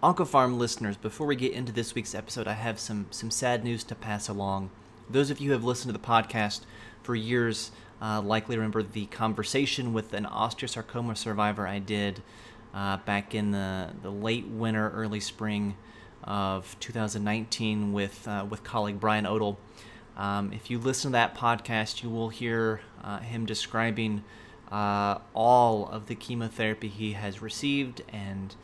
Oncopharm listeners, before we get into this week's episode, I have some some sad news to pass along. Those of you who have listened to the podcast for years uh, likely remember the conversation with an osteosarcoma survivor I did uh, back in the, the late winter, early spring of 2019 with uh, with colleague Brian Odell. Um, if you listen to that podcast, you will hear uh, him describing uh, all of the chemotherapy he has received and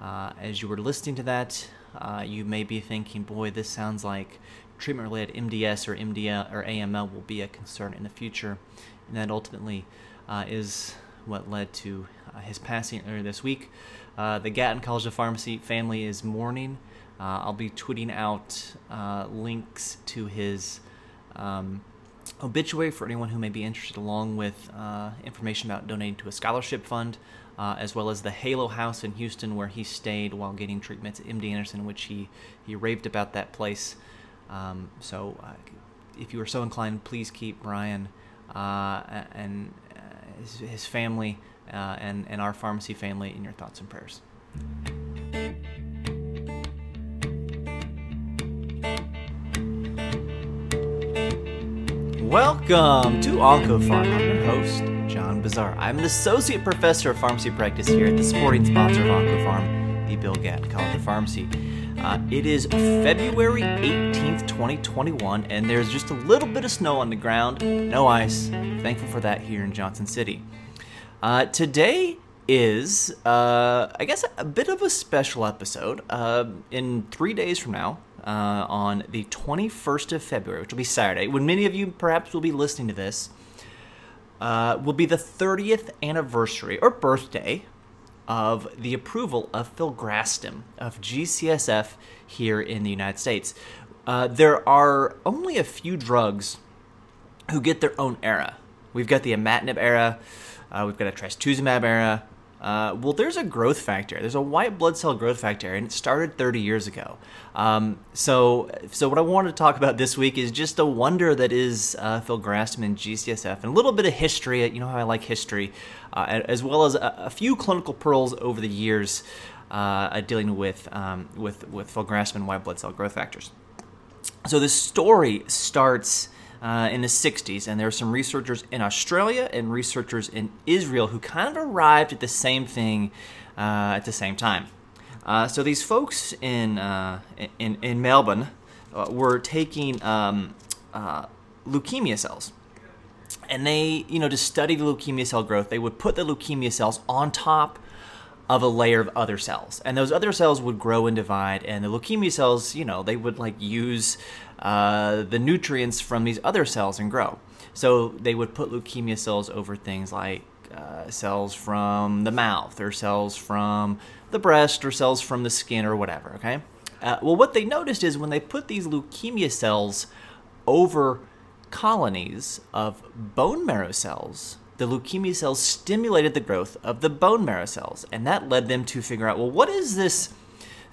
uh, as you were listening to that, uh, you may be thinking, boy, this sounds like treatment related MDS or MDL or AML will be a concern in the future. And that ultimately uh, is what led to uh, his passing earlier this week. Uh, the Gatton College of Pharmacy family is mourning. Uh, I'll be tweeting out links to his. Um, obituary for anyone who may be interested, along with information about donating to a scholarship fund uh, as well as the Halo House in Houston, where he stayed while getting treatments at MD Anderson, which he, he raved about that place. Um, so, uh, if you are so inclined, please keep Brian uh, and uh, his, his, family uh, and, and our pharmacy family in your thoughts and prayers. Welcome to Oncopharm. I'm your host, Bossaer. I'm an associate professor of pharmacy practice here at the sporting sponsor of Oncopharm, the Bill Gatton College of Pharmacy. Uh, it is February 18th, 2021, and there's just a little bit of snow on the ground, no ice. Thankful for that here in Johnson City. Uh, today is, uh, I guess, a bit of a special episode. Uh, in three days from now, uh, on the 21st of February, which will be Saturday, when many of you perhaps will be listening to this, uh, will be the 30th anniversary or birthday of the approval of filgrastim, of GCSF here in the United States. Uh, there are only a few drugs who get their own era. We've got the imatinib era, uh, we've got a trastuzumab era, uh, well, there's a growth factor. There's a white blood cell growth factor, and it started 30 years ago. Um, so, so what I wanted to talk about this week is just a wonder that is uh, filgrastim and GCSF, and a little bit of history. You know how I like history, uh, as well as a, a, few clinical pearls over the years uh, dealing with um, with with filgrastim and white blood cell growth factors. So the story starts uh, in the 60s, and there were some researchers in Australia and researchers in Israel who kind of arrived at the same thing uh, at the same time. Uh, so these folks in uh, in, in Melbourne uh, were taking um, uh, leukemia cells, and they, you know, to study the leukemia cell growth, they would put the leukemia cells on top of a layer of other cells and those other cells would grow and divide and the leukemia cells you know they would like use uh, the nutrients from these other cells and grow. So they would put leukemia cells over things like uh, cells from the mouth or cells from the breast or cells from the skin or whatever okay? Uh, well what they noticed is when they put these leukemia cells over colonies of bone marrow cells the leukemia cells stimulated the growth of the bone marrow cells, and that led them to figure out well, what is this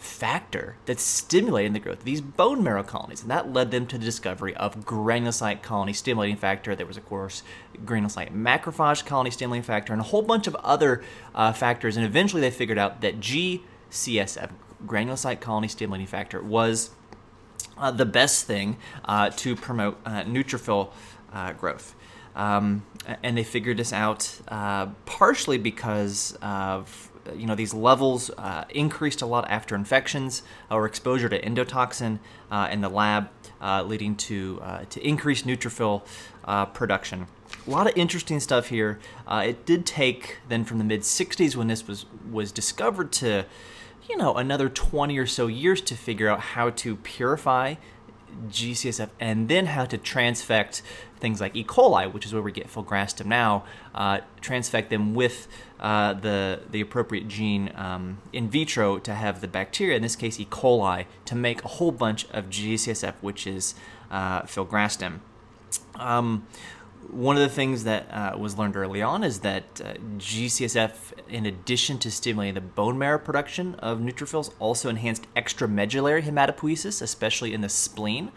factor that's stimulating the growth of these bone marrow colonies? And that led them to the discovery of granulocyte colony stimulating factor. There was, of course, granulocyte macrophage colony stimulating factor, and a whole bunch of other uh, factors. And eventually they figured out that GCSF, granulocyte colony stimulating factor, was uh, the best thing uh, to promote uh, neutrophil uh, growth. Um, and they figured this out uh, partially because of you know these levels uh, increased a lot after infections or exposure to endotoxin uh, in the lab, uh, leading to uh, to increased neutrophil production. A lot of interesting stuff here. it did take then from the mid '60s when this was was discovered to you know another 20 or so years to figure out how to purify GCSF and then how to transfect things like E. coli, which is where we get filgrastim now, uh, transfect them with uh, the the appropriate gene um, in vitro to have the bacteria, in this case E. coli, to make a whole bunch of GCSF, which is uh, filgrastim. Um, one of the things that uh, was learned early on is that uh, GCSF, in addition to stimulating the bone marrow production of neutrophils, also enhanced extramedullary hematopoiesis, especially in the spleen.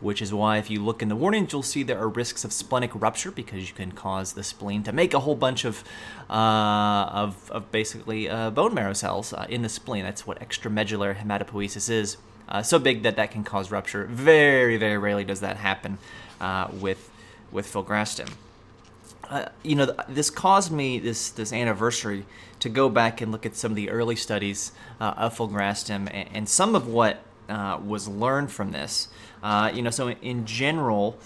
which is why if you look in the warnings, you'll see there are risks of splenic rupture because you can cause the spleen to make a whole bunch of uh, of, of basically uh, bone marrow cells uh, in the spleen. That's what extramedullary hematopoiesis is. Uh, so big that that can cause rupture. Very, very rarely does that happen uh, with with filgrastim. Uh, you know, this caused me this this anniversary to go back and look at some of the early studies of filgrastim and, and some of what uh, was learned from this. Uh, you know, so in general,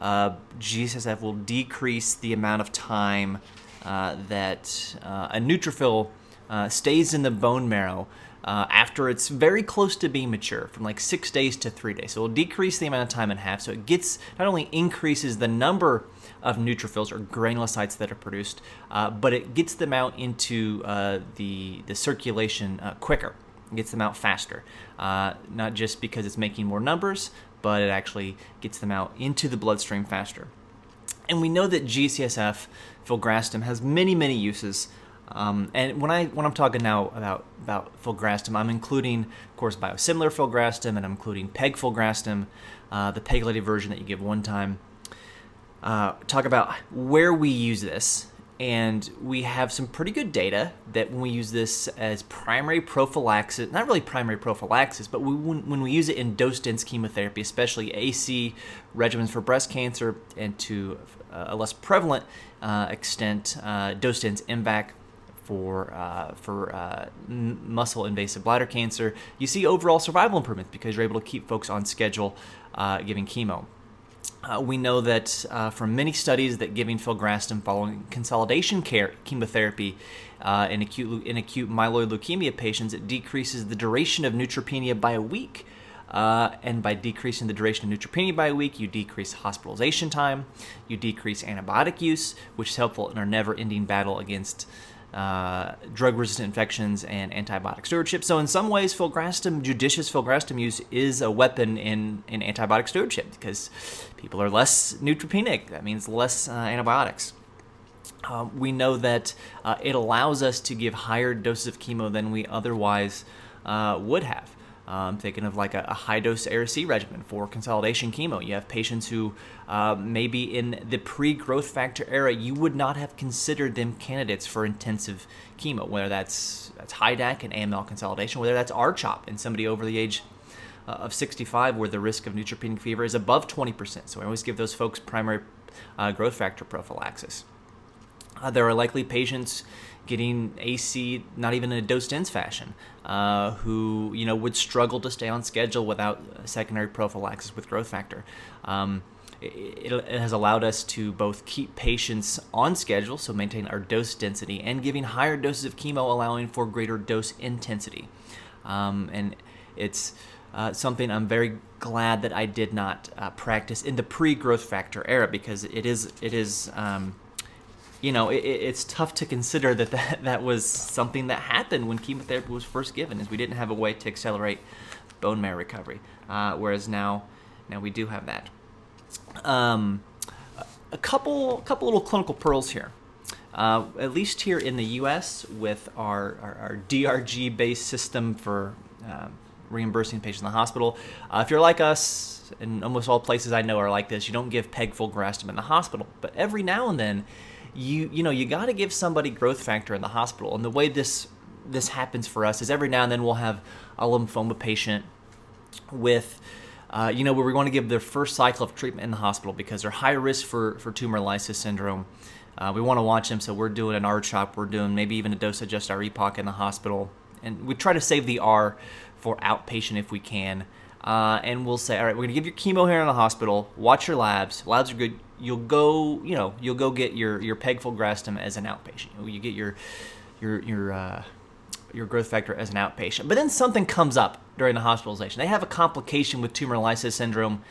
uh, GCSF will decrease the amount of time uh, that uh, a neutrophil uh, stays in the bone marrow after it's very close to being mature, from like six days to three days. So it'll decrease the amount of time in half. So it gets not only increases the number of neutrophils or granulocytes that are produced, but it gets them out into the the circulation quicker gets them out faster. Uh, not just because it's making more numbers, but it actually gets them out into the bloodstream faster. And we know that GCSF, filgrastim, has many, many uses. Um, and when I when I'm talking now about about filgrastim, I'm including, of course, biosimilar filgrastim, and I'm including pegfilgrastim, uh, the pegylated version that you give one time. Uh, talk about where we use this and we have some pretty good data that when we use this as primary prophylaxis, not really primary prophylaxis, but we, when, when, we use it in dose dense chemotherapy, especially AC regimens for breast cancer, and to uh, a less prevalent uh, extent, uh, dose dense MVAC for uh, for uh, muscle invasive bladder cancer, you see overall survival improvements because you're able to keep folks on schedule uh, giving chemo. Uh, we know that uh, from many studies that giving filgrastim following consolidation care chemotherapy uh, in acute in acute myeloid leukemia patients, it decreases the duration of neutropenia by a week. Uh, and by decreasing the duration of neutropenia by a week, you decrease hospitalization time, you decrease antibiotic use, which is helpful in our never-ending battle against uh, drug resistant infections and antibiotic stewardship. So, in some ways, filgrastim, judicious filgrastim use is a weapon in, in antibiotic stewardship because people are less neutropenic. That means less uh, antibiotics. Uh, we know that uh, it allows us to give higher doses of chemo than we otherwise uh, would have. Um, thinking of like a, a, high dose Ara-C regimen for consolidation chemo. You have patients who uh, maybe in the pre growth factor era, you would not have considered them candidates for intensive chemo, whether that's that's HiDAC and AML consolidation, whether that's R-CHOP in somebody over the age uh, of 65 where the risk of neutropenic fever is above 20%. So I always give those folks primary uh, growth factor prophylaxis. Uh, there are likely patients getting AC not even in a dose dense fashion, uh, who you know would struggle to stay on schedule without secondary prophylaxis with growth factor. Um, it, it, has allowed us to both keep patients on schedule, so maintain our dose density, and giving higher doses of chemo, allowing for greater dose intensity. Um, and it's uh, something I'm very glad that I did not uh, practice in the pre-growth factor era because it is it is um, you know, it, it's tough to consider that, that that was something that happened when chemotherapy was first given, is we didn't have a way to accelerate bone marrow recovery, uh, whereas now, now we do have that. Um, a couple, couple little clinical pearls here. Uh, at least here in the U.S., with our, our, our DRG-based system for uh, reimbursing patients in the hospital, uh, if you're like us, and almost all places I know are like this, you don't give peg filgrastim in the hospital. But every now and then, you you know you got to give somebody growth factor in the hospital. And the way this this happens for us is every now and then we'll have a lymphoma patient with uh, you know where we want to give their first cycle of treatment in the hospital because they're high risk for for tumor lysis syndrome. Uh, we want to watch them so we're doing an R-CHOP we're doing maybe even a dose adjust R-EPOCH in the hospital. And we try to save the r for outpatient if we can uh, and we'll say all right we're to give your chemo here in the hospital watch your labs labs are good you'll go, you know, you'll go get your your pegfilgrastim as an outpatient. You get your your your uh, your growth factor as an outpatient. But then something comes up during the hospitalization. They have a complication with tumor lysis syndrome.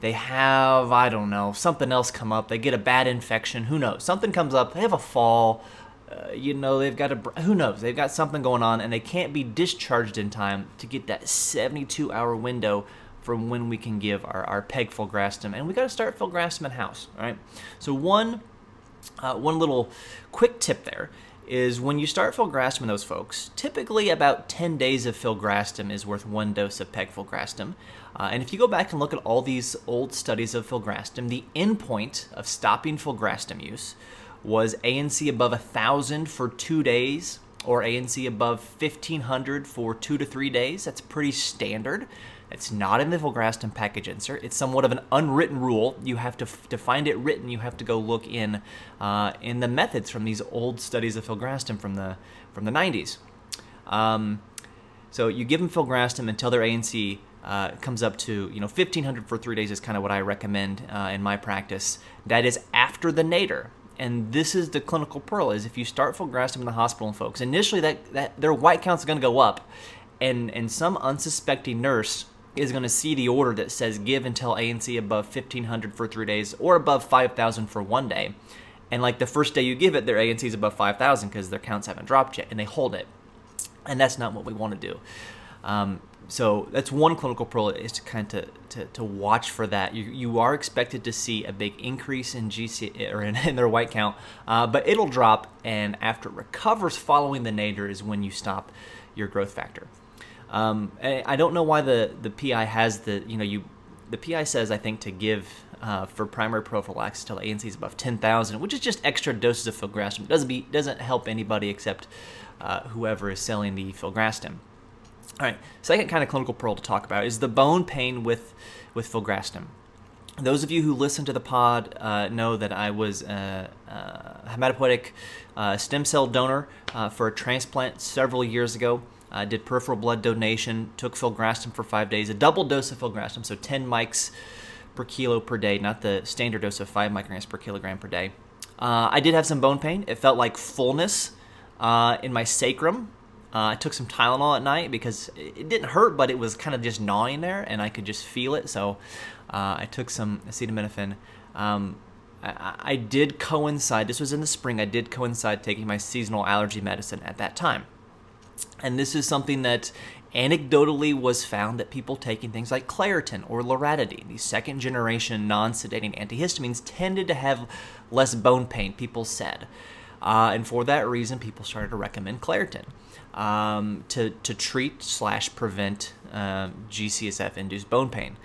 They have, I don't know, something else come up. They get a bad infection. Who knows? Something comes up. They have a fall. Uh, you know, they've got a, who knows? They've got something going on and they can't be discharged in time to get that 72 hour window from when we can give our, our peg filgrastim. And we got to start filgrastim in house, all right? So one, uh, one little quick tip there is when you start filgrastim in those folks, typically about 10 days of filgrastim is worth one dose of pegfilgrastim. Uh, and if you go back and look at all these old studies of filgrastim, the endpoint of stopping filgrastim use was ANC above 1,000 for two days or ANC above 1,500 for two to three days. That's pretty standard. It's not in the filgrastim package insert. It's somewhat of an unwritten rule. You have to, to find it written. You have to go look in uh, in the methods from these old studies of filgrastim from the from the 90s. Um, so you give them filgrastim until their ANC uh, comes up to you know 1500 for three days is kind of what I recommend uh, in my practice. That is after the nadir. And this is the clinical pearl: is if you start filgrastim in the hospital, and folks, initially that, that their white count's going to go up, and and some unsuspecting nurse is going to see the order that says give until ANC above 1500 for three days or above 5000 for one day. And like the first day you give it, their ANC is above 5000 because their counts haven't dropped yet and they hold it. And that's not what we want to do. Um, so that's one clinical pearl is to kind of to, to watch for that. You, you are expected to see a big increase in GC or in, in their white count, uh, but it'll drop. And after it recovers following the nadir is when you stop your growth factor. Um, I don't know why the, the PI has the you know you the PI says I think to give uh, for primary prophylaxis till ANC is above 10,000, which is just extra doses of filgrastim. It doesn't be doesn't help anybody except uh, whoever is selling the filgrastim. All right, second kind of clinical pearl to talk about is the bone pain with with filgrastim. Those of you who listen to the pod uh, know that I was a, a hematopoietic uh, stem cell donor uh, for a transplant several years ago. I did peripheral blood donation, took filgrastim for five days, a double dose of filgrastim, so 10 mics per kilo per day, not the standard dose of 5 micrograms per kilogram per day. Uh, I did have some bone pain. It felt like fullness uh, in my sacrum. Uh, I took some Tylenol at night because it didn't hurt, but it was kind of just gnawing there, and I could just feel it. So uh, I took some acetaminophen. Um, I, I did coincide, this was in the spring, I did coincide taking my seasonal allergy medicine at that time. And this is something that anecdotally was found that people taking things like Claritin or Loratadine, these second generation non sedating antihistamines, tended to have less bone pain, people said. Uh, and for that reason, people started to recommend Claritin um, to, to treat slash prevent uh, GCSF induced bone pain.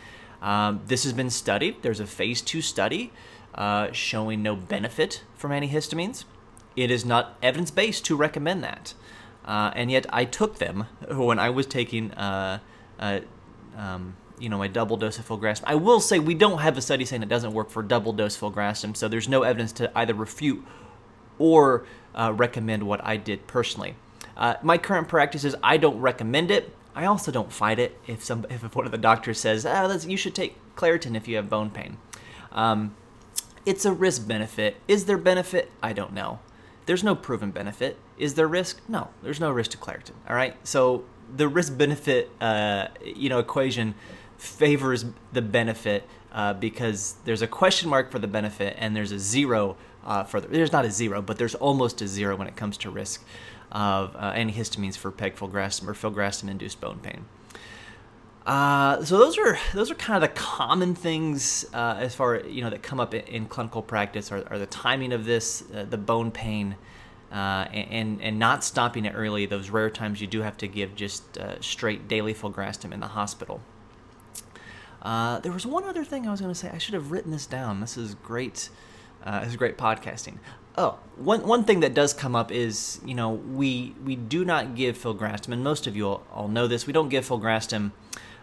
Um, this has been studied. There's a phase two study uh, showing no benefit from antihistamines. It is not evidence based to recommend that. Uh, and yet I took them when I was taking, uh, uh, um, you know, my double dose of filgrastim. I will say we don't have a study saying it doesn't work for double dose filgrastim, so there's no evidence to either refute or uh, recommend what I did personally. Uh, my current practice is I don't recommend it. I also don't fight it if some if one of the doctors says, oh, you should take Claritin if you have bone pain. Um, it's a risk benefit. Is there benefit? I don't know. There's no proven benefit. Is there risk? No, there's no risk to Claritin. All right, so the risk benefit, uh, you know, equation favors the benefit uh, because there's a question mark for the benefit and there's a zero uh, for the, there's not a zero, but there's almost a zero when it comes to risk of uh, antihistamines for pegfilgrastim or filgrastim induced bone pain. Uh, so those are those are kind of the common things uh, as far you know that come up in, in clinical practice are, are, the timing of this, uh, the bone pain, uh, and and not stopping it early. Those rare times you do have to give just uh, straight daily filgrastim in the hospital. There was one other thing I was going to say. I should have written this down. This is great. This is great podcasting. Oh, one one thing that does come up is you know we we do not give Phil filgrastim, and most of you all, all know this. We don't give Phil filgrastim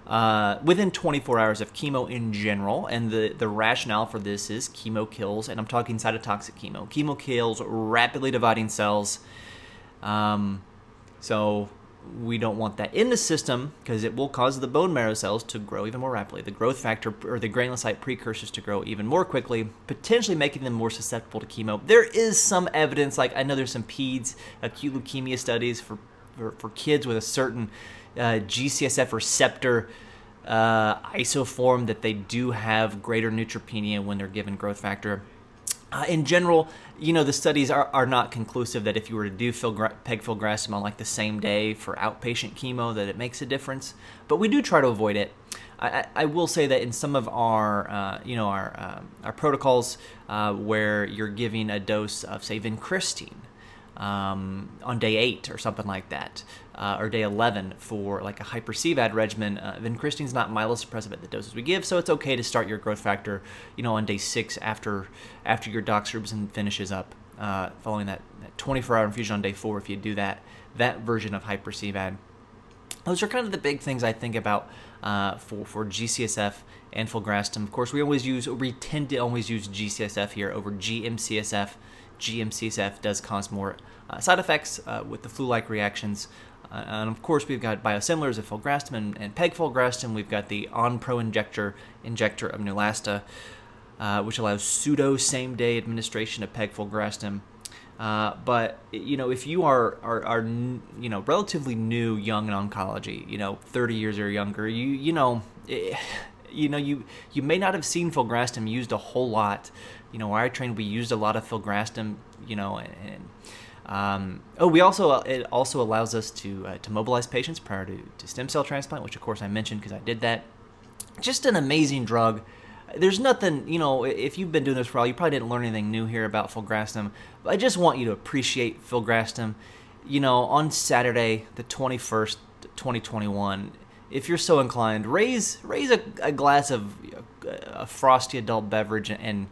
uh, within 24 hours of chemo in general. And the, the rationale for this is chemo kills, and I'm talking cytotoxic chemo. Chemo kills rapidly dividing cells. Um, so we don't want that in the system because it will cause the bone marrow cells to grow even more rapidly. The growth factor or the granulocyte precursors to grow even more quickly, potentially making them more susceptible to chemo. There is some evidence, like I know there's some PEDS acute leukemia studies for, for, for kids with a certain uh, GCSF receptor uh, isoform that they do have greater neutropenia when they're given growth factor. Uh, in general, you know, the studies are, are not conclusive that if you were to do filgra- pegfilgrastim on like the same day for outpatient chemo, that it makes a difference. But we do try to avoid it. I, I will say that in some of our, uh, you know, our uh, our protocols uh, where you're giving a dose of say vincristine, um, on day eight or something like that, uh, or day 11 for like a hyper CVAD regimen. Uh, vincristine's not myelosuppressive at the doses we give, so it's okay to start your growth factor, you know, on day six after after your doxorubicin finishes up, uh, following that, that 24 hour infusion on day four. If you do that that version of hyper CVAD, those are kind of the big things I think about uh, for for GCSF and filgrastim. Of course, we always use we tend to always use GCSF here over GMCSF. GMCSF does cause more uh, side effects uh, with the flu-like reactions. Uh, and of course, we've got biosimilars of filgrastim and, pegfilgrastim. We've got the Onpro injector injector of Neulasta, uh, which allows pseudo same-day administration of pegfilgrastim. Uh, but you know, if you are, are are you know relatively new, young in oncology, you know, 30 years or younger, you you know, it, eh, you know, you you may not have seen filgrastim used a whole lot. You know, where I trained, we used a lot of filgrastim. You know, and, um, oh, we also it also allows us to uh, to mobilize patients prior to, to stem cell transplant, which of course I mentioned because I did that. Just an amazing drug. There's nothing, you know, if you've been doing this for a while, you probably didn't learn anything new here about filgrastim. But I just want you to appreciate filgrastim. You know, on Saturday, the 21st, 2021, if you're so inclined, raise raise a, a glass of a frosty adult beverage and and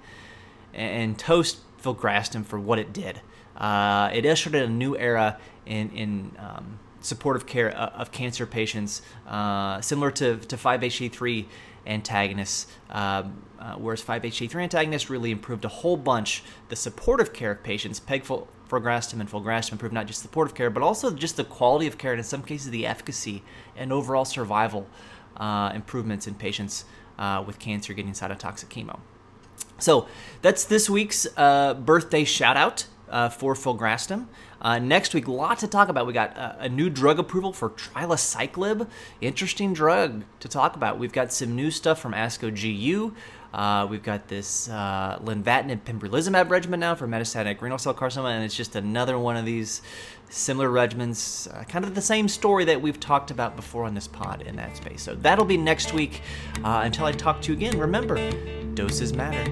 toast filgrastim for what it did. Uh, it ushered in a new era in in um, supportive care uh, of cancer patients, uh, similar to to 5-HT3 antagonists. Um, uh, whereas 5-HT3 antagonists really improved a whole bunch the supportive care of patients. Pegfil filgrastim and filgrastim improved not just supportive care, but also just the quality of care and in some cases the efficacy and overall survival uh, improvements in patients uh, with cancer getting cytotoxic chemo. So that's this week's uh, birthday shout out uh, for filgrastim. Uh, next week, a lot to talk about. We got uh, a new drug approval for trilaciclib. Interesting drug to talk about. We've got some new stuff from ASCO GU. Uh, we've got this uh, lenvatinib pembrolizumab regimen now for metastatic renal cell carcinoma, and it's just another one of these similar regimens, uh, kind of the same story that we've talked about before on this pod in that space. So that'll be next week. Uh, until I talk to you again, remember, doses matter.